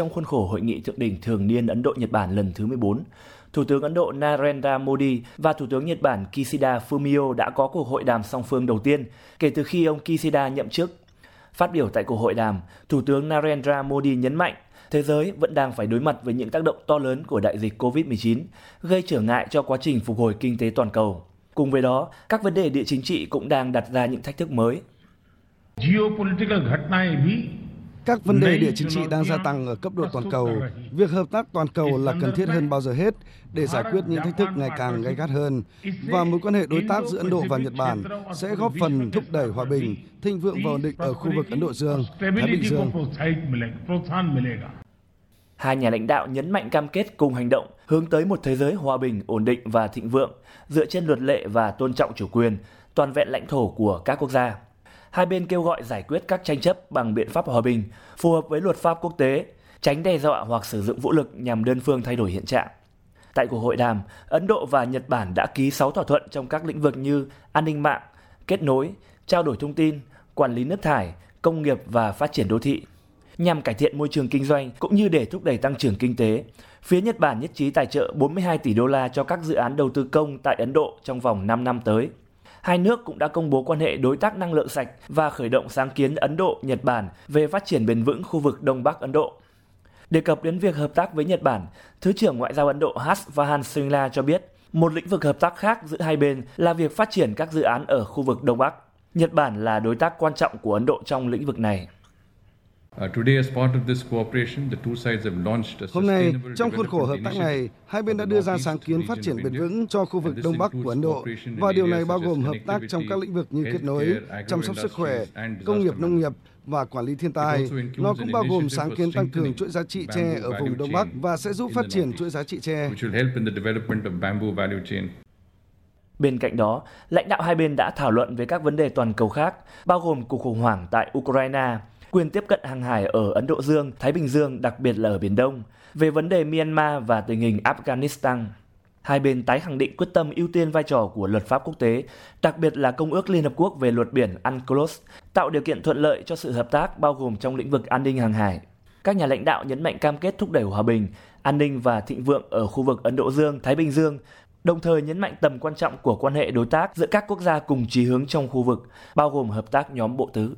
trong khuôn khổ hội nghị thượng đỉnh thường niên Ấn Độ Nhật Bản lần thứ 14. Thủ tướng Ấn Độ Narendra Modi và Thủ tướng Nhật Bản Kishida Fumio đã có cuộc hội đàm song phương đầu tiên kể từ khi ông Kishida nhậm chức. Phát biểu tại cuộc hội đàm, Thủ tướng Narendra Modi nhấn mạnh thế giới vẫn đang phải đối mặt với những tác động to lớn của đại dịch COVID-19, gây trở ngại cho quá trình phục hồi kinh tế toàn cầu. Cùng với đó, các vấn đề địa chính trị cũng đang đặt ra những thách thức mới. Các vấn đề địa chính trị đang gia tăng ở cấp độ toàn cầu. Việc hợp tác toàn cầu là cần thiết hơn bao giờ hết để giải quyết những thách thức ngày càng gay gắt hơn. Và mối quan hệ đối tác giữa Ấn Độ và Nhật Bản sẽ góp phần thúc đẩy hòa bình, thịnh vượng và ổn định ở khu vực Ấn Độ Dương, Thái Bình Dương. Hai nhà lãnh đạo nhấn mạnh cam kết cùng hành động hướng tới một thế giới hòa bình, ổn định và thịnh vượng dựa trên luật lệ và tôn trọng chủ quyền, toàn vẹn lãnh thổ của các quốc gia hai bên kêu gọi giải quyết các tranh chấp bằng biện pháp hòa bình, phù hợp với luật pháp quốc tế, tránh đe dọa hoặc sử dụng vũ lực nhằm đơn phương thay đổi hiện trạng. Tại cuộc hội đàm, Ấn Độ và Nhật Bản đã ký 6 thỏa thuận trong các lĩnh vực như an ninh mạng, kết nối, trao đổi thông tin, quản lý nước thải, công nghiệp và phát triển đô thị. Nhằm cải thiện môi trường kinh doanh cũng như để thúc đẩy tăng trưởng kinh tế, phía Nhật Bản nhất trí tài trợ 42 tỷ đô la cho các dự án đầu tư công tại Ấn Độ trong vòng 5 năm tới hai nước cũng đã công bố quan hệ đối tác năng lượng sạch và khởi động sáng kiến Ấn Độ Nhật Bản về phát triển bền vững khu vực Đông Bắc Ấn Độ. Đề cập đến việc hợp tác với Nhật Bản, Thứ trưởng Ngoại giao Ấn Độ Has Vahan Singla cho biết, một lĩnh vực hợp tác khác giữa hai bên là việc phát triển các dự án ở khu vực Đông Bắc. Nhật Bản là đối tác quan trọng của Ấn Độ trong lĩnh vực này. Hôm nay, trong khuôn khổ hợp tác này, hai bên đã đưa ra sáng kiến phát triển bền vững cho khu vực Đông Bắc của Ấn Độ, và điều này bao gồm hợp tác trong các lĩnh vực như kết nối, chăm sóc sức khỏe, công nghiệp nông nghiệp và quản lý thiên tai. Nó cũng bao gồm sáng kiến tăng cường chuỗi giá trị tre ở vùng Đông Bắc và sẽ giúp phát triển chuỗi giá trị tre. Bên cạnh đó, lãnh đạo hai bên đã thảo luận về các vấn đề toàn cầu khác, bao gồm cuộc khủng hoảng tại Ukraine, quyền tiếp cận hàng hải ở Ấn Độ Dương, Thái Bình Dương, đặc biệt là ở Biển Đông, về vấn đề Myanmar và tình hình Afghanistan. Hai bên tái khẳng định quyết tâm ưu tiên vai trò của luật pháp quốc tế, đặc biệt là Công ước Liên Hợp Quốc về luật biển UNCLOS, tạo điều kiện thuận lợi cho sự hợp tác bao gồm trong lĩnh vực an ninh hàng hải. Các nhà lãnh đạo nhấn mạnh cam kết thúc đẩy hòa bình, an ninh và thịnh vượng ở khu vực Ấn Độ Dương, Thái Bình Dương, đồng thời nhấn mạnh tầm quan trọng của quan hệ đối tác giữa các quốc gia cùng chí hướng trong khu vực, bao gồm hợp tác nhóm bộ tứ.